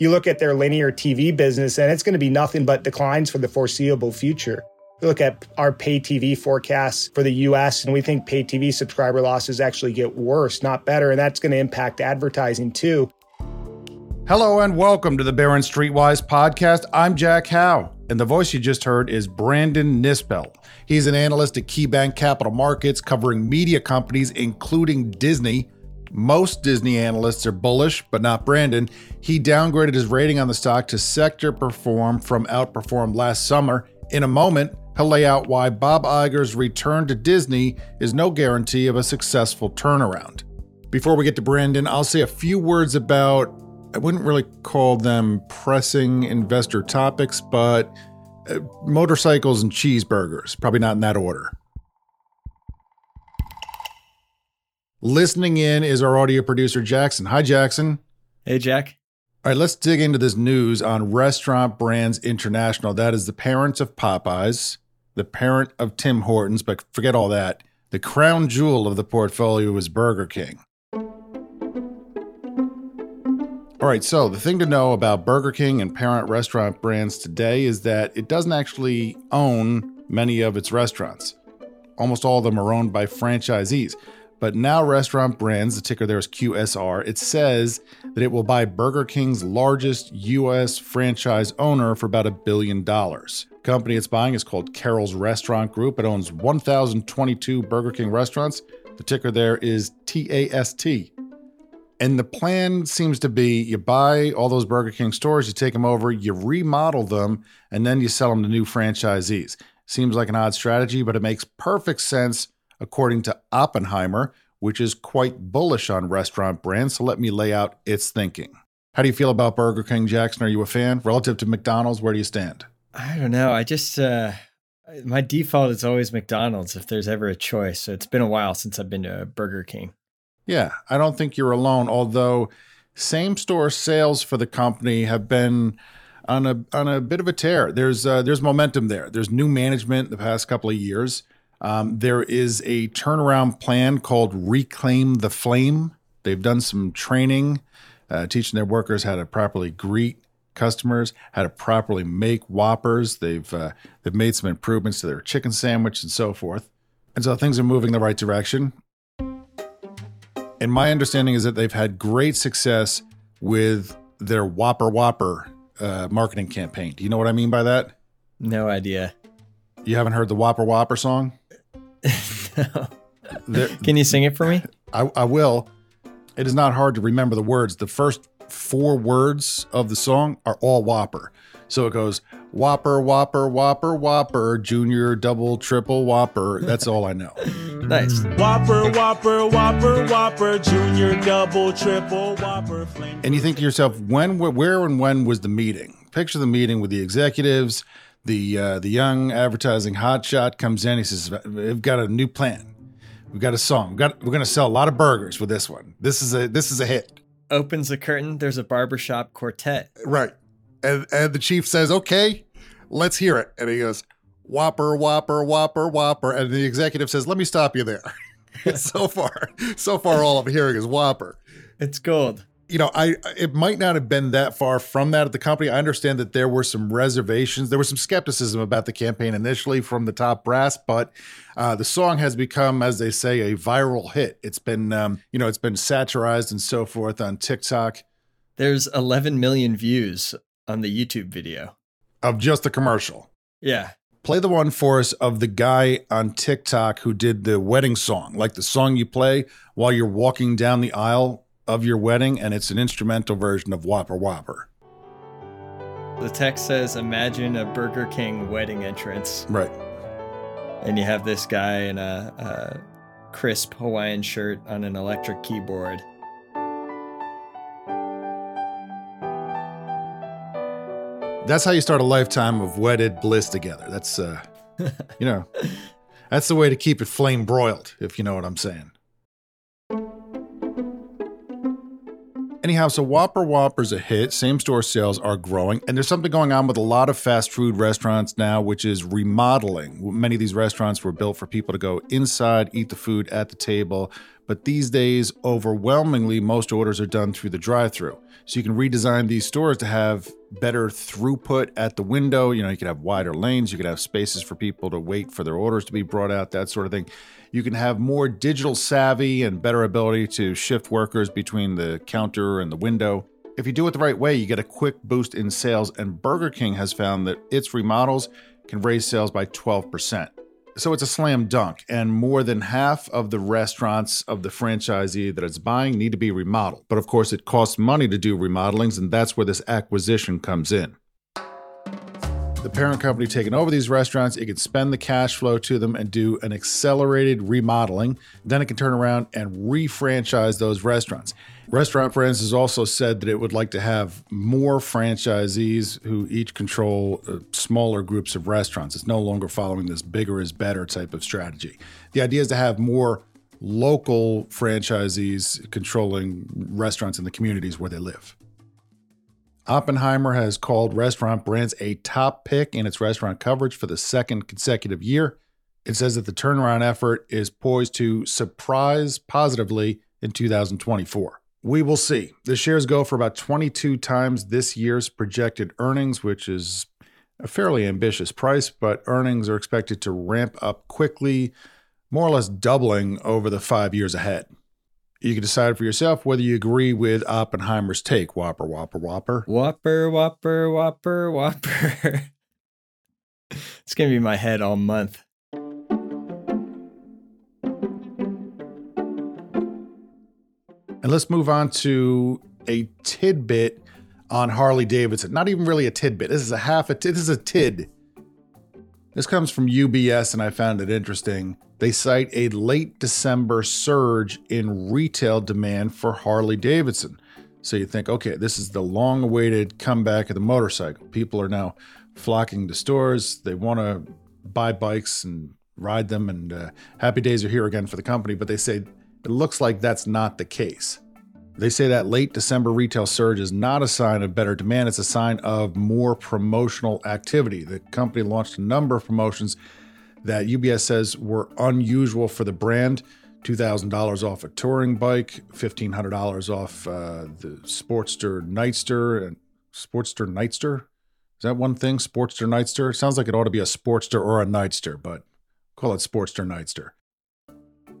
You look at their linear TV business, and it's going to be nothing but declines for the foreseeable future. We look at our pay TV forecasts for the US, and we think pay TV subscriber losses actually get worse, not better. And that's going to impact advertising too. Hello, and welcome to the Barron's Streetwise podcast. I'm Jack Howe, and the voice you just heard is Brandon Nispel. He's an analyst at KeyBanc Capital Markets covering media companies, including Disney. Most Disney analysts are bullish, but not Brandon. He downgraded his rating on the stock to sector perform from outperform last summer. In a moment, he'll lay out why Bob Iger's return to Disney is no guarantee of a successful turnaround. Before we get to Brandon, I'll say a few words about, I wouldn't really call them pressing investor topics, but uh, motorcycles and cheeseburgers. Probably not in that order. Listening in is our audio producer, Jackson. Hi, Jackson. Hey, Jack. All right, let's dig into this news on Restaurant Brands International. That is the parents of Popeyes, the parent of Tim Hortons, but forget all that. The crown jewel of the portfolio is Burger King. All right, so the thing to know about Burger King and parent restaurant brands today is that it doesn't actually own many of its restaurants. Almost all of them are owned by franchisees. But now, Restaurant Brands, the ticker there is QSR, it says that it will buy Burger King's largest U.S. franchise owner for about a billion dollars. Company it's buying is called Carrols Restaurant Group. It owns 1,022 Burger King restaurants. The ticker there is TAST. And the plan seems to be you buy all those Burger King stores, you take them over, you remodel them, and then you sell them to new franchisees. Seems like an odd strategy, but it makes perfect sense according to Oppenheimer, which is quite bullish on restaurant brands. So let me lay out its thinking. How do you feel about Burger King, Jackson? Are you a fan? Relative to McDonald's, where do you stand? I don't know. I just, uh, my default is always McDonald's if there's ever a choice. So it's been a while since I've been to Burger King. Yeah, I don't think you're alone, although same store sales for the company have been on a on a bit of a tear. There's uh, there's momentum there. There's new management in the past couple of years. Um, there is a turnaround plan called Reclaim the Flame. They've done some training, uh, teaching their workers how to properly greet customers, how to properly make Whoppers. They've uh, they've made some improvements to their chicken sandwich and so forth, and so things are moving the right direction. And my understanding is that they've had great success with their Whopper Whopper uh, marketing campaign. Do you know what I mean by that? No idea. You haven't heard the Whopper Whopper song? no. Can you sing it for me? I, I will. It is not hard to remember the words. The first four words of the song are all Whopper. So it goes Whopper, Whopper, Whopper, Whopper, Junior, Double, Triple, Whopper. That's all I know. nice. Whopper, Whopper, Whopper, Whopper, Junior, Double, Triple, Whopper, Flame. And you think to yourself, when, where, and when was the meeting? Picture the meeting with the executives. The uh, the young advertising hotshot comes in. He says, "We've got a new plan. We've got a song. We've got we're going to sell a lot of burgers with this one. This is a this is a hit." Opens the curtain. There's a barbershop quartet. Right. And and the chief says, "Okay, let's hear it." And he goes, "Whopper, Whopper, Whopper, Whopper." And the executive says, "Let me stop you there." so far, so far, all I'm hearing is Whopper. It's gold. You know, I it might not have been that far from that at the company. I understand that there were some reservations, there was some skepticism about the campaign initially from the top brass, but uh, the song has become, as they say, a viral hit. It's been, um, you know, it's been satirized and so forth on TikTok. There's 11 million views on the YouTube video of just the commercial. Yeah. Play the one for us of the guy on TikTok who did the wedding song, like the song you play while you're walking down the aisle of your wedding, and it's an instrumental version of Whopper Whopper. The text says, Imagine a Burger King wedding entrance. Right. And you have this guy in a, a crisp Hawaiian shirt on an electric keyboard. That's how you start a lifetime of wedded bliss together. That's, uh, you know, that's the way to keep it flame broiled, if you know what I'm saying. Anyhow, so Whopper Whopper's a hit. Same store sales are growing. And there's something going on with a lot of fast food restaurants now, which is remodeling. Many of these restaurants were built for people to go inside, eat the food at the table. but these days, overwhelmingly, most orders are done through the drive through. So you can redesign these stores to have better throughput at the window. You know, you could have wider lanes, you could have spaces for people to wait for their orders to be brought out, that sort of thing. You can have more digital savvy and better ability to shift workers between the counter and the window. If you do it the right way, you get a quick boost in sales, and Burger King has found that its remodels can raise sales by 12%. So it's a slam dunk, and more than half of the restaurants of the franchisee that it's buying need to be remodeled. But of course, it costs money to do remodelings, and that's where this acquisition comes in. The parent company taking over these restaurants, it can spend the cash flow to them and do an accelerated remodeling. Then it can turn around and re-franchise those restaurants. Restaurant Brands has also said that it would like to have more franchisees who each control uh, smaller groups of restaurants. It's no longer following this bigger is better type of strategy. The idea is to have more local franchisees controlling restaurants in the communities where they live. Oppenheimer has called Restaurant Brands a top pick in its restaurant coverage for the second consecutive year. It says that the turnaround effort is poised to surprise positively in 2024. We will see. The shares go for about 22 times this year's projected earnings, which is a fairly ambitious price, but earnings are expected to ramp up quickly, more or less doubling over the five years ahead. You can decide for yourself whether you agree with Oppenheimer's take. Whopper, whopper, whopper. Whopper, whopper, whopper, whopper. it's going to be my head all month. And let's move on to a tidbit on Harley Davidson. Not even really a tidbit. This is a half a tid. This is a tid. This comes from UBS, and I found it interesting. They cite a late December surge in retail demand for Harley Davidson. So you think, okay, this is the long awaited comeback of the motorcycle. People are now flocking to stores. They want to buy bikes and ride them, and uh, happy days are here again for the company. But they say it looks like that's not the case. They say that late December retail surge is not a sign of better demand, it's a sign of more promotional activity. The company launched a number of promotions that UBS says were unusual for the brand. $2,000 off a touring bike, $1,500 off uh, the Sportster Nightster and Sportster Nightster. Is that one thing? Sportster Nightster? Sounds like it ought to be a Sportster or a Nightster, but call it Sportster Nightster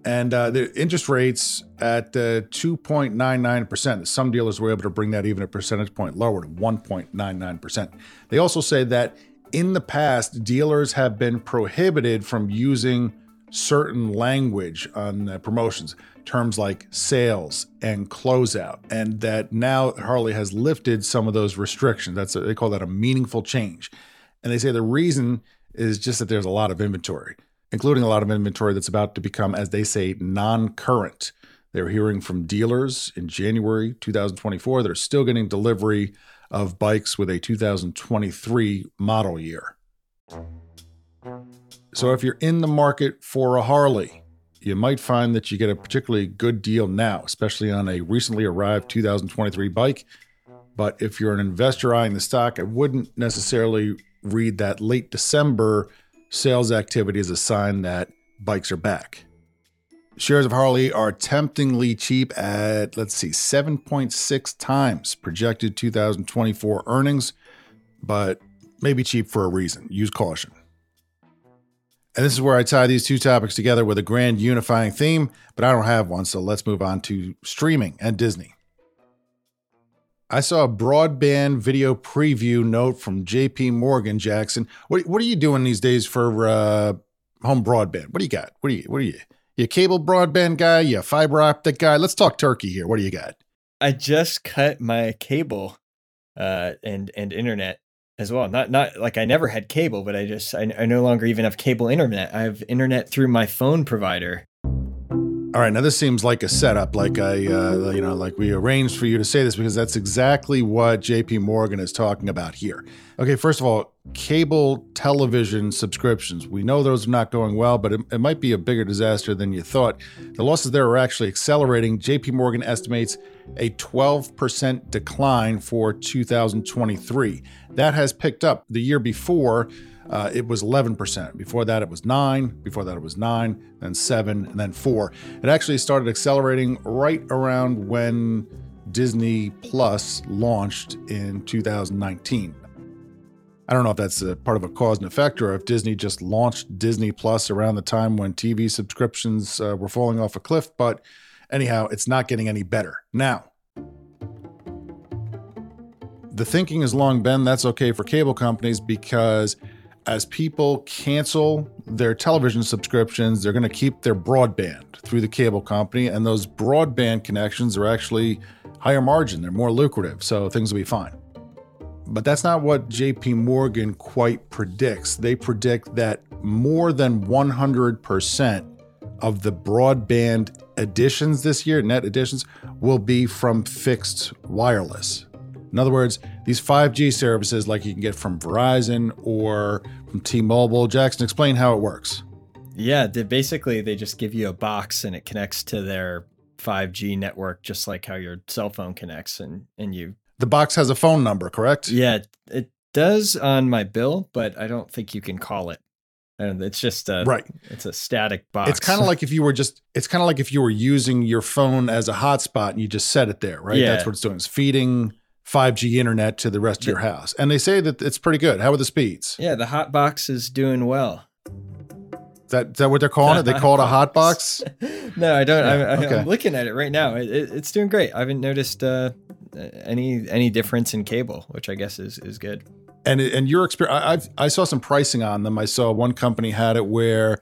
and uh, the interest rates at uh, 2.99%. Some dealers were able to bring that even a percentage point lower to 1.99%. They also say that in the past, dealers have been prohibited from using certain language on promotions, terms like sales and closeout, and that now Harley has lifted some of those restrictions. That's a, they call that a meaningful change, and they say the reason is just that there's a lot of inventory including a lot of inventory that's about to become, as they say, non current. They're hearing from dealers in January 2024 that are still getting delivery of bikes with a 2023 model year. So if you're in the market for a Harley, you might find that you get a particularly good deal now, especially on a recently arrived 2023 bike. But if you're an investor eyeing the stock, I wouldn't necessarily read that late December sales activity is a sign that bikes are back. Shares of Harley are temptingly cheap at, let's see, 7.6 times projected 2024 earnings, but maybe cheap for a reason. Use caution. And this is where I tie these two topics together with a grand unifying theme, but I don't have one, so let's move on to streaming and Disney. I saw a broadband video preview note from JP Morgan Jackson. What, what are you doing these days for uh, home broadband? What do you got? What are you, what are you, you cable broadband guy? You fiber optic guy? Let's talk turkey here. What do you got? I just cut my cable uh, and, and internet as well. Not, not like I never had cable, but I just, I, I no longer even have cable internet. I have internet through my phone provider. All right, now this seems like a setup, like I, uh, you know, like we arranged for you to say this because that's exactly what J.P. Morgan is talking about here. Okay, first of all, cable television subscriptions. We know those are not going well, but it, it might be a bigger disaster than you thought. The losses there are actually accelerating. J.P. Morgan estimates a 12% decline for 2023. That has picked up the year before uh, it was 11%. Before that, it was 9. Before that, it was 9, then 7, and then 4. It actually started accelerating right around when Disney Plus launched in 2019. I don't know if that's part of a cause and effect or if Disney just launched Disney Plus around the time when TV subscriptions uh, were falling off a cliff, but anyhow, it's not getting any better. Now, the thinking has long been that's okay for cable companies because as people cancel their television subscriptions, they're going to keep their broadband through the cable company, and those broadband connections are actually higher margin, they're more lucrative, so things will be fine. But that's not what JP Morgan quite predicts. They predict that more than 100% of the broadband additions this year, net additions, will be from fixed wireless. In other words, these 5G services like you can get from Verizon or from T-Mobile, Jackson, explain how it works. Yeah, they basically they just give you a box and it connects to their 5G network just like how your cell phone connects and and you The box has a phone number, correct? Yeah, it does on my bill, but I don't think you can call it. And it's just a Right. It's a static box. It's kind of like if you were just it's kind of like if you were using your phone as a hotspot and you just set it there, right? Yeah. That's what it's doing. It's feeding 5G internet to the rest of your house. And they say that it's pretty good. How are the speeds? yeah, the hot box is doing well. Is that, is that what they're calling it? They call it a hot box? No, I don't. I'm, I'm- okay. I'm looking at it right now. It, it, it's doing great. I haven't noticed uh, any any difference in cable, which I guess is is good. And and your experience, I, I've, I saw some pricing on them. I saw one company had it where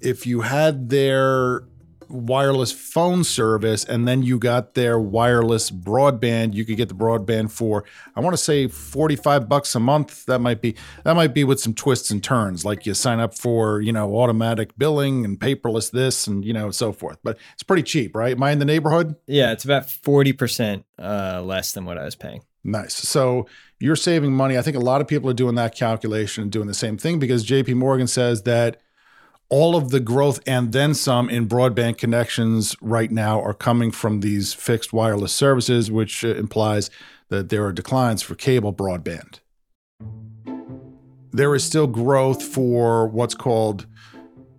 if you had their wireless phone service and then you got their wireless broadband, you could get the broadband for I want to say 45 bucks a month. That might be that might be with some twists and turns like you sign up for, you know, automatic billing and paperless this and you know so forth. But it's pretty cheap, right? Am I in the neighborhood? Yeah, it's about forty percent uh, less than what I was paying. Nice. So you're saving money. I think a lot of people are doing that calculation and doing the same thing because JP Morgan says that all of the growth and then some in broadband connections right now are coming from these fixed wireless services, which uh, implies that there are declines for cable broadband. There is still growth for what's called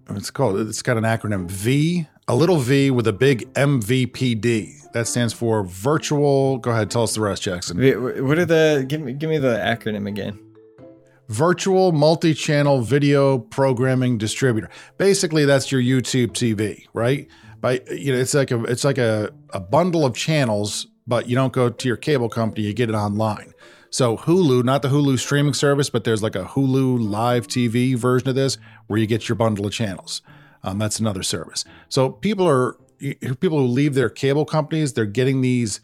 it's called it's got an acronym V, a little V with a big MVPD. That stands for virtual. Go ahead, tell us the rest, Jackson. What are the give me give me the acronym again? Virtual multi-channel video programming distributor. Basically, that's your YouTube TV, right? By you know, it's like a it's like a, a bundle of channels, but you don't go to your cable company, you get it online. So Hulu, not the Hulu streaming service, but there's like a Hulu live TV version of this where you get your bundle of channels. Um, that's another service. So people are people who leave their cable companies, they're getting these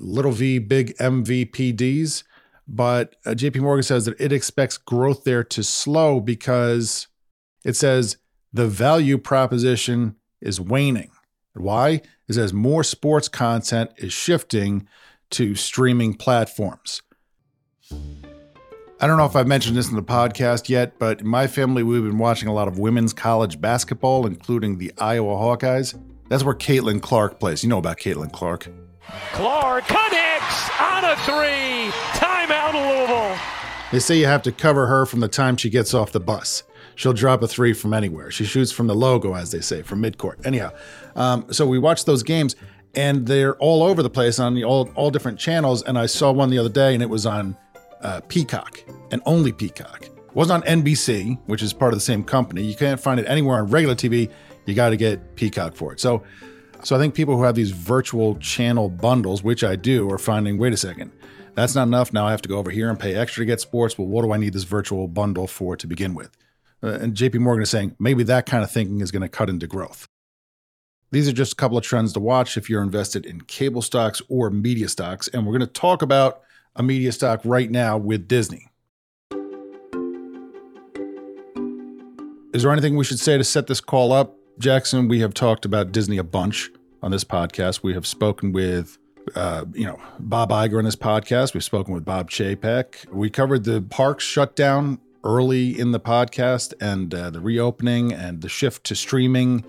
little v big MVPDs but uh, JP Morgan says that it expects growth there to slow because it says the value proposition is waning. Why? It says more sports content is shifting to streaming platforms. I don't know if I've mentioned this in the podcast yet, but in my family, we've been watching a lot of women's college basketball, including the Iowa Hawkeyes. That's where Caitlin Clark plays. You know about Caitlin Clark. Clark connects on a three. Timeout, Louisville. They say you have to cover her from the time she gets off the bus. She'll drop a three from anywhere. She shoots from the logo, as they say, from midcourt. Anyhow, um, so we watch those games, and they're all over the place on the, all all different channels. And I saw one the other day, and it was on uh, Peacock and only Peacock. It wasn't on NBC, which is part of the same company. You can't find it anywhere on regular TV. You got to get Peacock for it. So, so I think people who have these virtual channel bundles, which I do, are finding, wait a second, that's not enough. Now I have to go over here and pay extra to get sports. Well, what do I need this virtual bundle for to begin with? Uh, and JP Morgan is saying maybe that kind of thinking is going to cut into growth. These are just a couple of trends to watch if you're invested in cable stocks or media stocks. And we're going to talk about a media stock right now with Disney. Is there anything we should say to set this call up? Jackson, we have talked about Disney a bunch on this podcast. We have spoken with uh, you know, Bob Iger on this podcast. We've spoken with Bob Chapek. We covered the parks shutdown early in the podcast and uh, the reopening and the shift to streaming,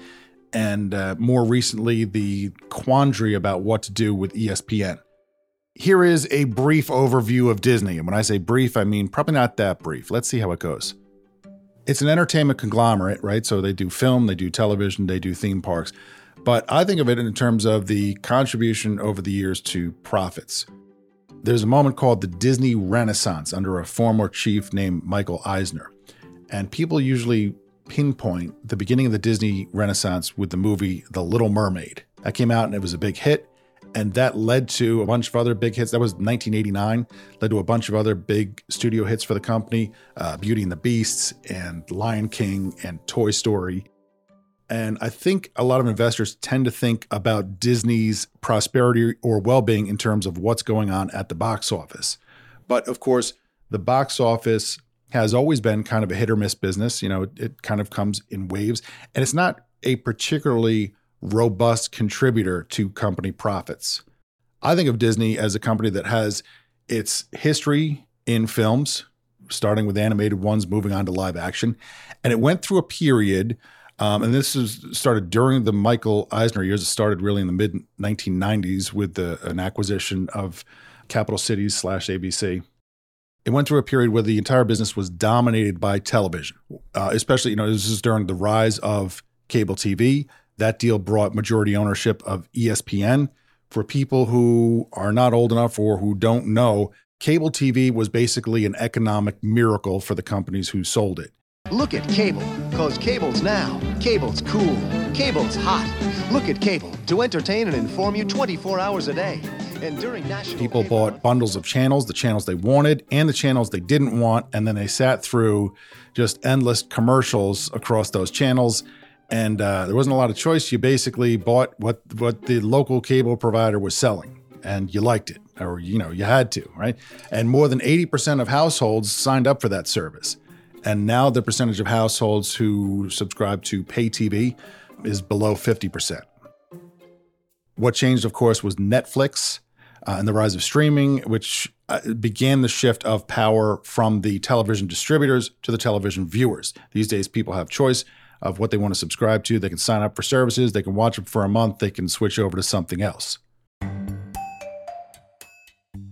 and uh, more recently, the quandary about what to do with ESPN. Here is a brief overview of Disney. And when I say brief, I mean probably not that brief. Let's see how it goes. It's an entertainment conglomerate, right? So they do film, they do television, they do theme parks. But I think of it in terms of the contribution over the years to profits. There's a moment called the Disney Renaissance under a former chief named Michael Eisner. And people usually pinpoint the beginning of the Disney Renaissance with the movie The Little Mermaid. That came out and it was a big hit. And that led to a bunch of other big hits. That was 1989, led to a bunch of other big studio hits for the company uh, Beauty and the Beasts, and Lion King, and Toy Story. And I think a lot of investors tend to think about Disney's prosperity or well being in terms of what's going on at the box office. But of course, the box office has always been kind of a hit or miss business. You know, it, it kind of comes in waves, and it's not a particularly robust contributor to company profits. I think of Disney as a company that has its history in films, starting with animated ones, moving on to live action. And it went through a period, um, and this is started during the Michael Eisner years. It started really in the mid 1990s with the, an acquisition of Capital Cities slash ABC it went through a period where the entire business was dominated by television, uh, especially, you know, this is during the rise of cable TV. That deal brought majority ownership of ESPN. For people who are not old enough or who don't know, cable TV was basically an economic miracle for the companies who sold it. Look at cable, cause cable's now. Cable's cool. Cable's hot. Look at cable to entertain and inform you 24 hours a day. And during national People cable bought bundles of channels, the channels they wanted and the channels they didn't want, and then they sat through just endless commercials across those channels. And uh, there wasn't a lot of choice. You basically bought what what the local cable provider was selling, and you liked it, or you know you had to, right? And more than eighty percent of households signed up for that service. And now the percentage of households who subscribe to pay TV is below fifty percent. What changed, of course, was Netflix uh, and the rise of streaming, which uh, began the shift of power from the television distributors to the television viewers. These days, people have choice of what they want to subscribe to. They can sign up for services, they can watch them for a month, they can switch over to something else.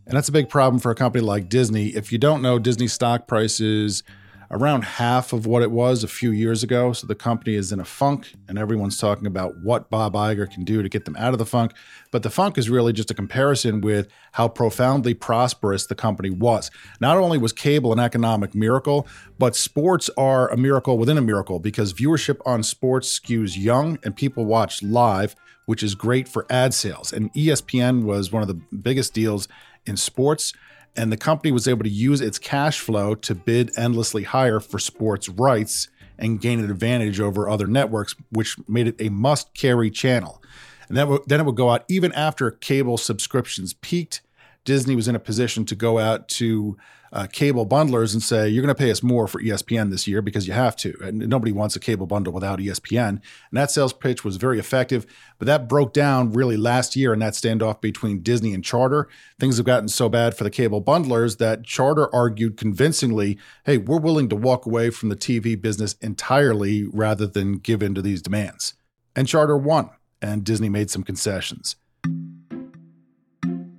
And that's a big problem for a company like Disney. If you don't know, Disney stock prices around half of what it was a few years ago. So the company is in a funk, and everyone's talking about what Bob Iger can do to get them out of the funk. But the funk is really just a comparison with how profoundly prosperous the company was. Not only was cable an economic miracle, but sports are a miracle within a miracle because viewership on sports skews young and people watch live, which is great for ad sales. And ESPN was one of the biggest deals in sports and the company was able to use its cash flow to bid endlessly higher for sports rights and gain an advantage over other networks, which made it a must carry channel. And that then it would go out even after cable subscriptions peaked. Disney was in a position to go out to uh, cable bundlers and say, you're going to pay us more for ESPN this year because you have to. And nobody wants a cable bundle without ESPN. And that sales pitch was very effective. But that broke down really last year in that standoff between Disney and Charter. Things have gotten so bad for the cable bundlers that Charter argued convincingly hey, we're willing to walk away from the TV business entirely rather than give in to these demands. And Charter won, and Disney made some concessions.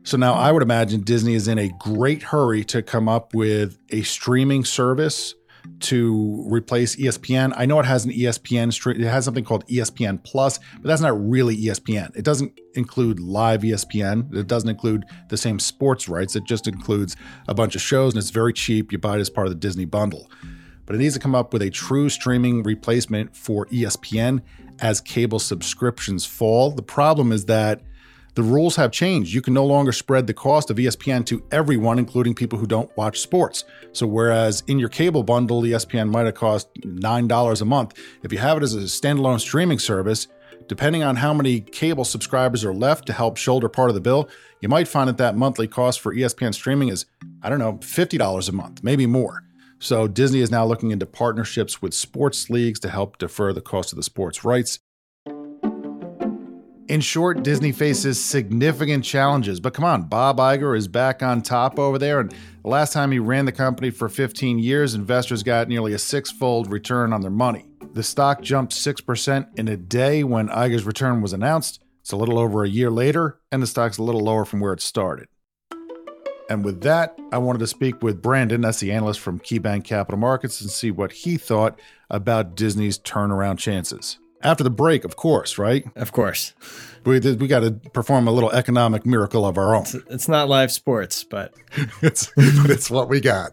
So now I would imagine Disney is in a great hurry to come up with a streaming service to replace ESPN. I know it has an ESPN stream, it has something called ESPN Plus, but that's not really ESPN. It doesn't include live ESPN. It doesn't include the same sports rights. It just includes a bunch of shows and it's very cheap. You buy it as part of the Disney bundle. But it needs to come up with a true streaming replacement for ESPN as cable subscriptions fall. The problem is that the rules have changed. You can no longer spread the cost of ESPN to everyone, including people who don't watch sports. So, whereas in your cable bundle, ESPN might have cost $9 a month, if you have it as a standalone streaming service, depending on how many cable subscribers are left to help shoulder part of the bill, you might find that that monthly cost for ESPN streaming is, I don't know, $50 a month, maybe more. So, Disney is now looking into partnerships with sports leagues to help defer the cost of the sports rights. In short, Disney faces significant challenges. But come on, Bob Iger is back on top over there. And the last time he ran the company for 15 years, investors got nearly a six fold return on their money. The stock jumped 6% in a day when Iger's return was announced. It's a little over a year later, and the stock's a little lower from where it started. And with that, I wanted to speak with Brandon, that's the analyst from KeyBanc Capital Markets, and see what he thought about Disney's turnaround chances. After the break, of course, right? Of course. We, we got to perform a little economic miracle of our own. It's, it's not live sports, but it's, but it's what we got.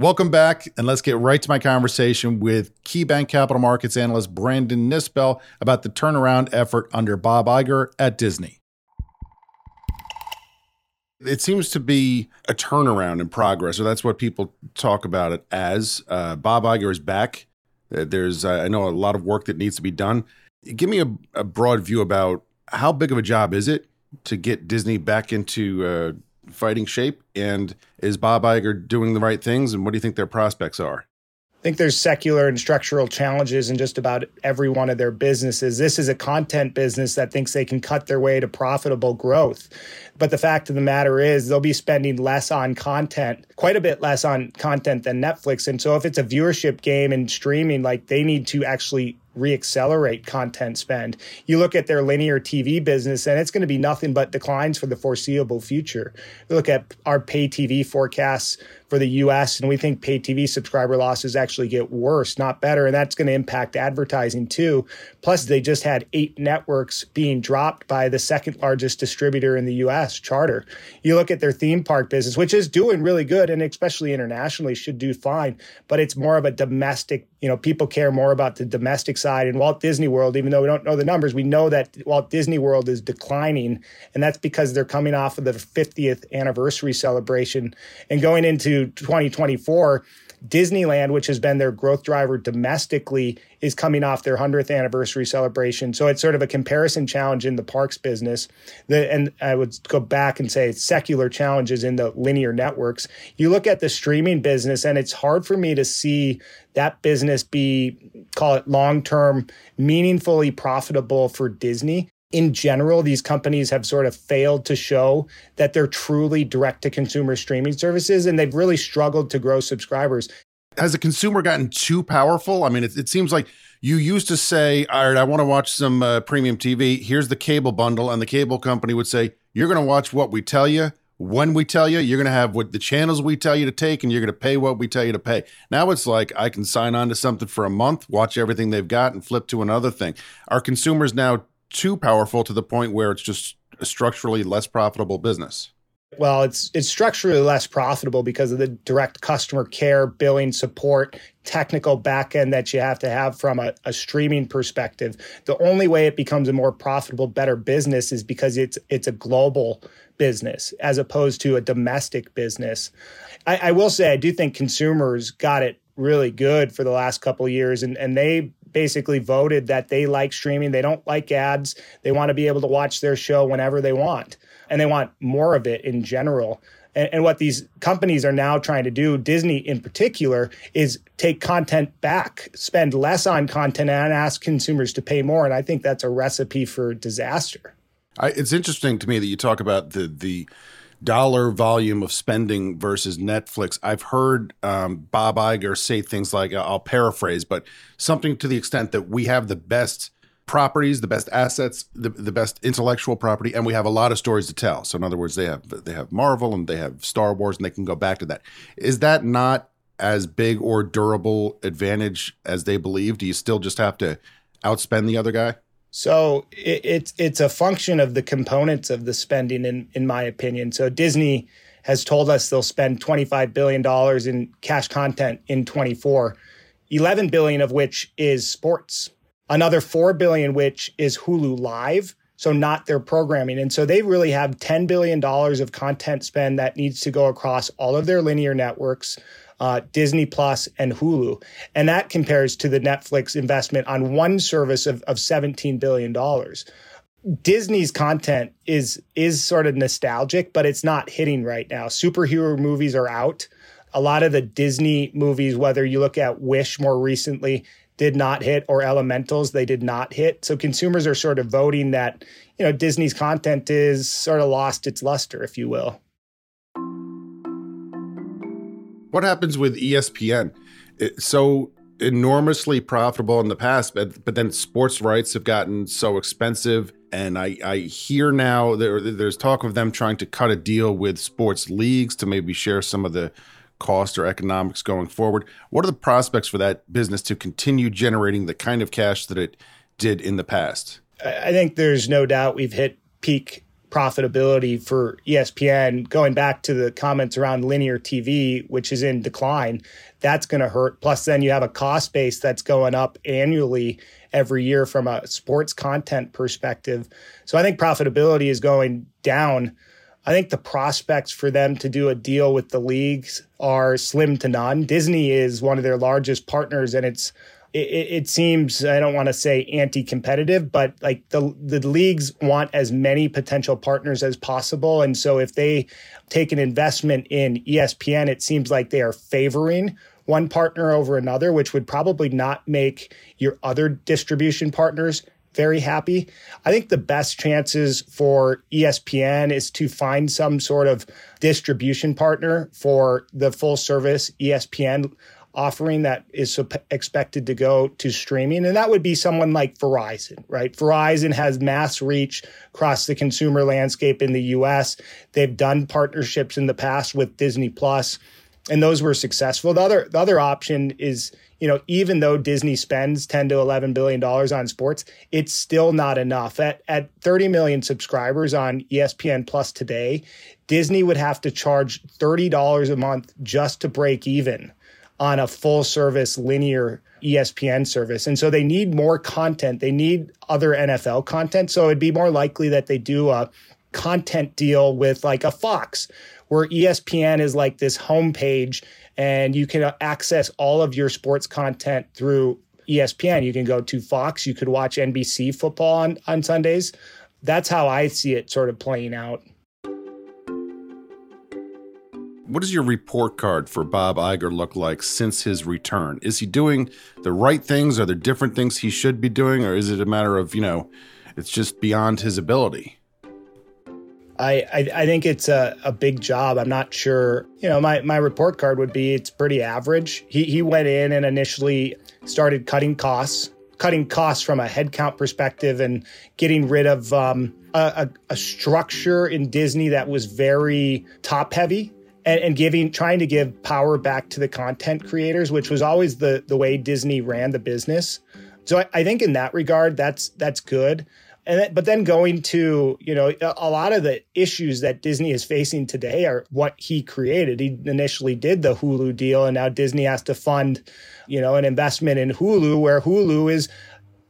Welcome back, and let's get right to my conversation with KeyBanc Capital Markets analyst Brandon Nispel about the turnaround effort under Bob Iger at Disney. It seems to be a turnaround in progress, or that's what people talk about it as. Uh, Bob Iger is back. Uh, there's, uh, I know, a lot of work that needs to be done. Give me a, a, broad view about how big of a job is it to get Disney back into uh, fighting shape? And is Bob Iger doing the right things? And what do you think their prospects are? I think there's secular and structural challenges in just about every one of their businesses. This is a content business that thinks they can cut their way to profitable growth. But the fact of the matter is, they'll be spending less on content, quite a bit less on content than Netflix. And so, if it's a viewership game and streaming, like they need to actually reaccelerate content spend. You look at their linear TV business, and it's going to be nothing but declines for the foreseeable future. You look at our pay TV forecasts for the US, and we think pay TV subscriber losses actually get worse, not better. And that's going to impact advertising too. Plus, they just had eight networks being dropped by the second largest distributor in the US, Charter. You look at their theme park business, which is doing really good and especially internationally should do fine, but it's more of a domestic, you know, people care more about the domestic side. And Walt Disney World, even though we don't know the numbers, we know that Walt Disney World is declining. And that's because they're coming off of the 50th anniversary celebration and going into 2024. Disneyland, which has been their growth driver domestically, is coming off their 100th anniversary celebration. So it's sort of a comparison challenge in the parks business. The, and I would go back and say secular challenges in the linear networks. You look at the streaming business, and it's hard for me to see that business be, call it long term, meaningfully profitable for Disney in general, these companies have sort of failed to show that they're truly direct to consumer streaming services, and they've really struggled to grow subscribers. Has the consumer gotten too powerful? I mean, it, it seems like you used to say, All right, I want to watch some uh, premium TV. Here's the cable bundle. And the cable company would say, You're going to watch what we tell you. When we tell you, you're going to have what the channels we tell you to take, and you're going to pay what we tell you to pay. Now it's like I can sign on to something for a month, watch everything they've got, and flip to another thing. Are consumers now too powerful to the point where it's just a structurally less profitable business? Well, it's it's structurally less profitable because of the direct customer care, billing support, technical backend that you have to have from a, a, streaming perspective. The only way it becomes a more profitable, better business is because it's it's a global business as opposed to a domestic business. I, I will say I do think consumers got it really good for the last couple years and, and they basically voted that they like streaming. They don't like ads. They want to be able to watch their show whenever they want, and they want more of it in general. And, and, what these companies are now trying to do, Disney in particular, is take content back, spend less on content, and ask consumers to pay more. And I think that's a recipe for disaster. I, it's interesting to me that you talk about the the dollar volume of spending versus Netflix. I've heard um, Bob Iger say things like, I'll paraphrase, but something to the extent that we have the best properties, the best assets, the, the best intellectual property, and we have a lot of stories to tell. So in other words, they have they have Marvel and they have Star Wars, and they can go back to that. Is that not as big or durable advantage as they believe? Do you still just have to outspend the other guy? So it, it's it's a function of the components of the spending, in in my opinion. So Disney has told us they'll spend twenty five billion dollars in cash content in twenty four, eleven billion of which is sports, another four billion which is Hulu Live. So not their programming, and so they really have ten billion dollars of content spend that needs to go across all of their linear networks uh, Disney Plus, and Hulu. And that compares to the Netflix investment on one service of, of $17 billion. Disney's content is is sort of nostalgic, but it's not hitting right now. Superhero movies are out. A lot of the Disney movies, whether you look at Wish more recently, did not hit, or Elementals, they did not hit. So consumers are sort of voting that, you know, Disney's content is sort of lost its luster, if you will. What happens with ESPN? It's so enormously profitable in the past, but but then sports rights have gotten so expensive, and I I hear now there there's talk of them trying to cut a deal with sports leagues to maybe share some of the cost or economics going forward. What are the prospects for that business to continue generating the kind of cash that it did in the past? I think there's no doubt we've hit peak profitability for ESPN. Going back to the comments around linear TV, which is in decline, that's going to hurt. Plus, then you have a cost base that's going up annually every year from a sports content perspective. So I think profitability is going down. I think the prospects for them to do a deal with the leagues are slim to none. Disney is one of their largest partners, and it's it, it, seems I don't want to say anti-competitive, but like the the leagues want as many potential partners as possible, and so if they take an investment in ESPN, it seems like they are favoring one partner over another, which would probably not make your other distribution partners very happy. I think the best chances for ESPN is to find some sort of distribution partner for the full service ESPN offering that is expected to go to streaming. And that would be someone like Verizon, right? Verizon has mass reach across the consumer landscape in the US. They've done partnerships in the past with Disney Plus, and those were successful. The other the other option is, you know, even though Disney spends 10 to 11 billion dollars on sports, it's still not enough. At at 30 million subscribers on ESPN Plus today, Disney would have to charge $30 a month just to break even on a full service linear ESPN service. And so they need more content. They need other NFL content. So it'd be more likely that they do a content deal with like a Fox, where ESPN is like this homepage and you can access all of your sports content through ESPN. You can go to Fox, you could watch NBC football on, on Sundays. That's how I see it sort of playing out what does your report card for Bob Iger look like since his return? Is he doing the right things? Are there different things he should be doing, or is it a matter of you know, it's just beyond his ability? I, I, I think it's a, a big job. I'm not sure. You know, my, my report card would be it's pretty average. He, he went in and initially started cutting costs, cutting costs from a headcount perspective and getting rid of um, a, a, a structure in Disney that was very top heavy and, and, giving trying to give power back to the content creators, which was always the the way Disney ran the business. So I, I think in that regard, that's that's good. And but then going to you know a lot of the issues that Disney is facing today are what he created. He initially did the Hulu deal, and now Disney has to fund you know an investment in Hulu, where Hulu is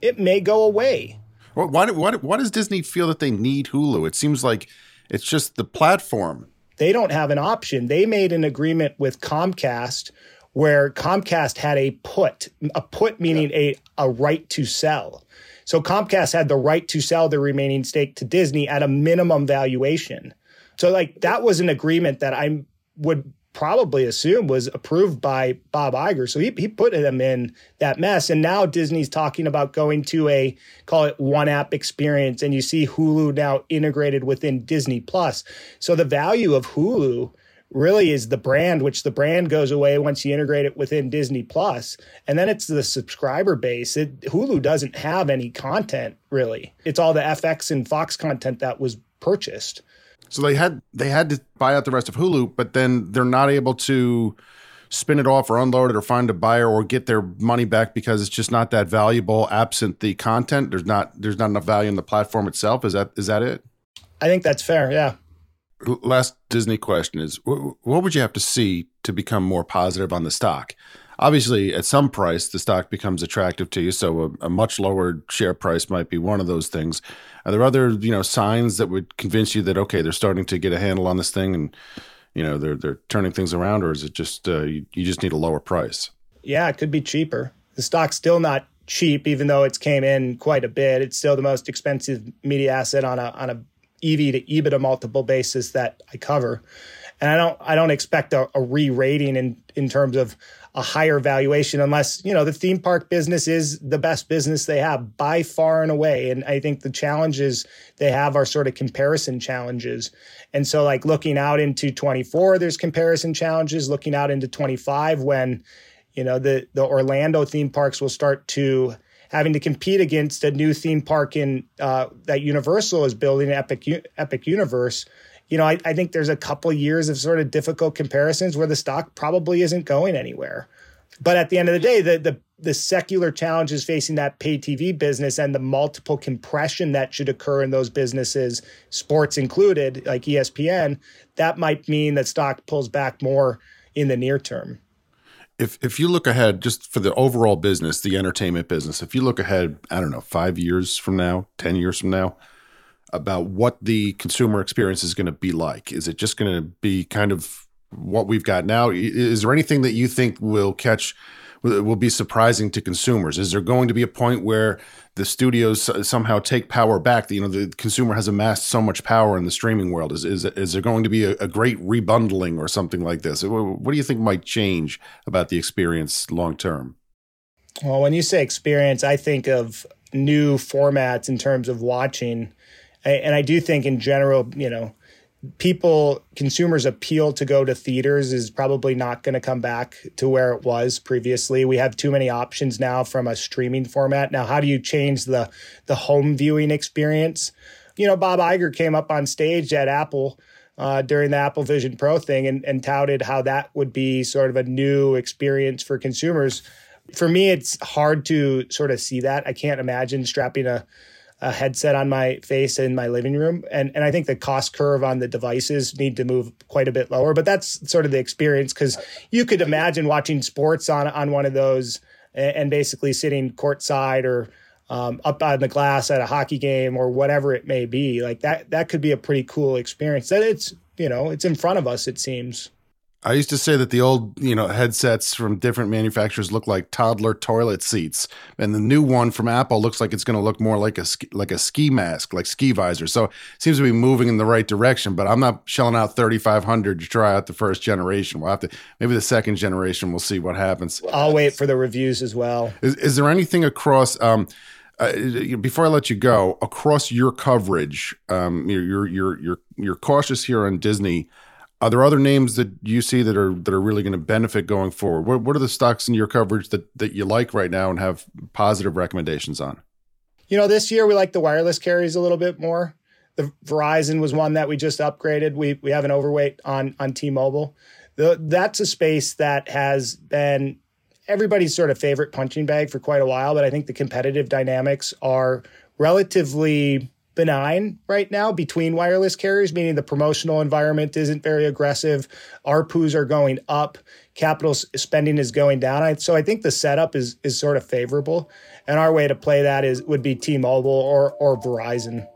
it may go away. Why, why, why does Disney feel that they need Hulu? It seems like it's just the platform they don't have an option. They made an agreement with Comcast where Comcast had a put, a put meaning a, a right to sell. So Comcast had the right to sell the remaining stake to Disney at a minimum valuation. So like that was an agreement that I would probably assume was approved by Bob Iger. So he, he put them in that mess. And now Disney's talking about going to a call it one app experience. And you see Hulu now integrated within Disney Plus. So the value of Hulu really is the brand, which the brand goes away once you integrate it within Disney Plus. And then it's the subscriber base. It, Hulu doesn't have any content really. It's all the FX and Fox content that was purchased. So they had they had to buy out the rest of Hulu, but then they're not able to spin it off or unload it or find a buyer or get their money back because it's just not that valuable absent the content. There's not there's not enough value in the platform itself. Is that is that it? I think that's fair. Yeah. Last Disney question is what would you have to see to become more positive on the stock? Obviously at some price the stock becomes attractive to you so a, a, much lower share price might be one of those things are there other you know signs that would convince you that okay they're starting to get a handle on this thing and you know they're they're turning things around or is it just uh, you, you just need a lower price yeah it could be cheaper the stock's still not cheap, even though it's came in quite a bit. It's still the most expensive media asset on a on a EV to EBITDA multiple basis that I cover. And I don't I don't expect a, a re-rating in in terms of a higher valuation unless you know the theme park business is the best business they have by far and away. And i think the challenges they have are sort of comparison challenges. And so like looking out into 24 there's comparison challenges. Looking out into 25 when you know the the orlando theme parks will start to having to compete against a new theme park in uh, that universal is building epic epic universe you know, I, I think there's a couple years of sort of difficult comparisons where the stock probably isn't going anywhere. But at the end of the day, the the the secular challenges facing that pay TV business and the multiple compression that should occur in those businesses, sports included, like ESPN, that might mean that stock pulls back more in the near term. If if you look ahead just for the overall business, the entertainment business, if you look ahead, I don't know, 5 years from now, 10 years from now, about what the consumer experience is going to be like. Is it just going to be kind of what we've got now? Is there anything that you think will catch, will be surprising to consumers? Is there going to be a point where the studios somehow take power back? You know, the consumer has amassed so much power in the streaming world. Is is, is there going to be a, a great rebundling or something like this? What do you think might change about the experience long term? Well, when you say experience, I think of new formats in terms of watching and I do think in general, you know, people consumers appeal to go to theaters is probably not going to come back to where it was previously. We have too many options now from a streaming format. Now how do you change the the home viewing experience? You know bob Iger came up on stage at apple uh, during the apple vision pro thing and, and touted how that would be sort of a new experience for consumers. For me it's hard to sort of see that. I can't imagine strapping a a headset on my face in my living room. And, and I think the cost curve on the devices need to move quite a bit lower. But that's sort of the experience because you could imagine watching sports on, on one of those and, and basically sitting courtside or um, up on the glass at a hockey game or whatever it may be. Like that, that could be a pretty cool experience. That it's, you know, it's in front of us, it seems. I used to say that the old, you know, headsets from different manufacturers look like toddler toilet seats, and the new one from Apple looks like it's going to look more like a like a ski mask, like ski visor. So it seems to be moving in the right direction. But I'm not shelling out 3,500 to try out the first generation. We'll have to maybe the second generation. We'll see what happens. I'll wait for the reviews as well. Is, is there anything across? Um, uh, before I let you go, across your coverage, um, you're you're you're you're, you're cautious here on Disney. Are there other names that you see that are that are really going to benefit going forward? What, what are the stocks in your coverage that that you like right now and have positive recommendations on? You know, this year we like the wireless carriers a little bit more. The Verizon was one that we just upgraded. We we have an overweight on on T-Mobile. The, that's a space that has been everybody's sort of favorite punching bag for quite a while, but I think the competitive dynamics are relatively benign right now between wireless carriers, meaning the promotional environment isn't very aggressive. ARPUs are going up, capital spending is going down. So I think the setup is is sort of favorable. And our way to play that is would be T-Mobile or or Verizon.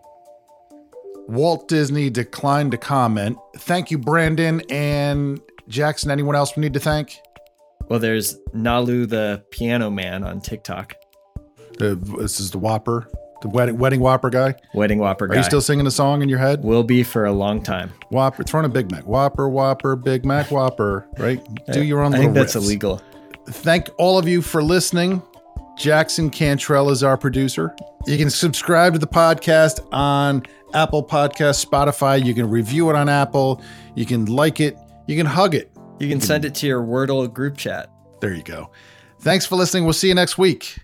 Walt Disney declined to comment. Thank you, Brandon and Jackson. Anyone else we need to thank? Well, there's Nalu the piano man on TikTok. Uh, this is the Whopper. The wedding wedding whopper guy. Wedding whopper guy. Are you still singing the song in your head? Will be for a long time. Whopper, throwing a Big Mac. Whopper, Whopper, Big Mac, Whopper. Right? Do your own. I think that's riffs. illegal. Thank all of you for listening. Jackson Cantrell is our producer. You can subscribe to the podcast on Apple Podcast, Spotify. You can review it on Apple. You can like it. You can hug it. You can send it to your Wordle group chat. There you go. Thanks for listening. We'll see you next week.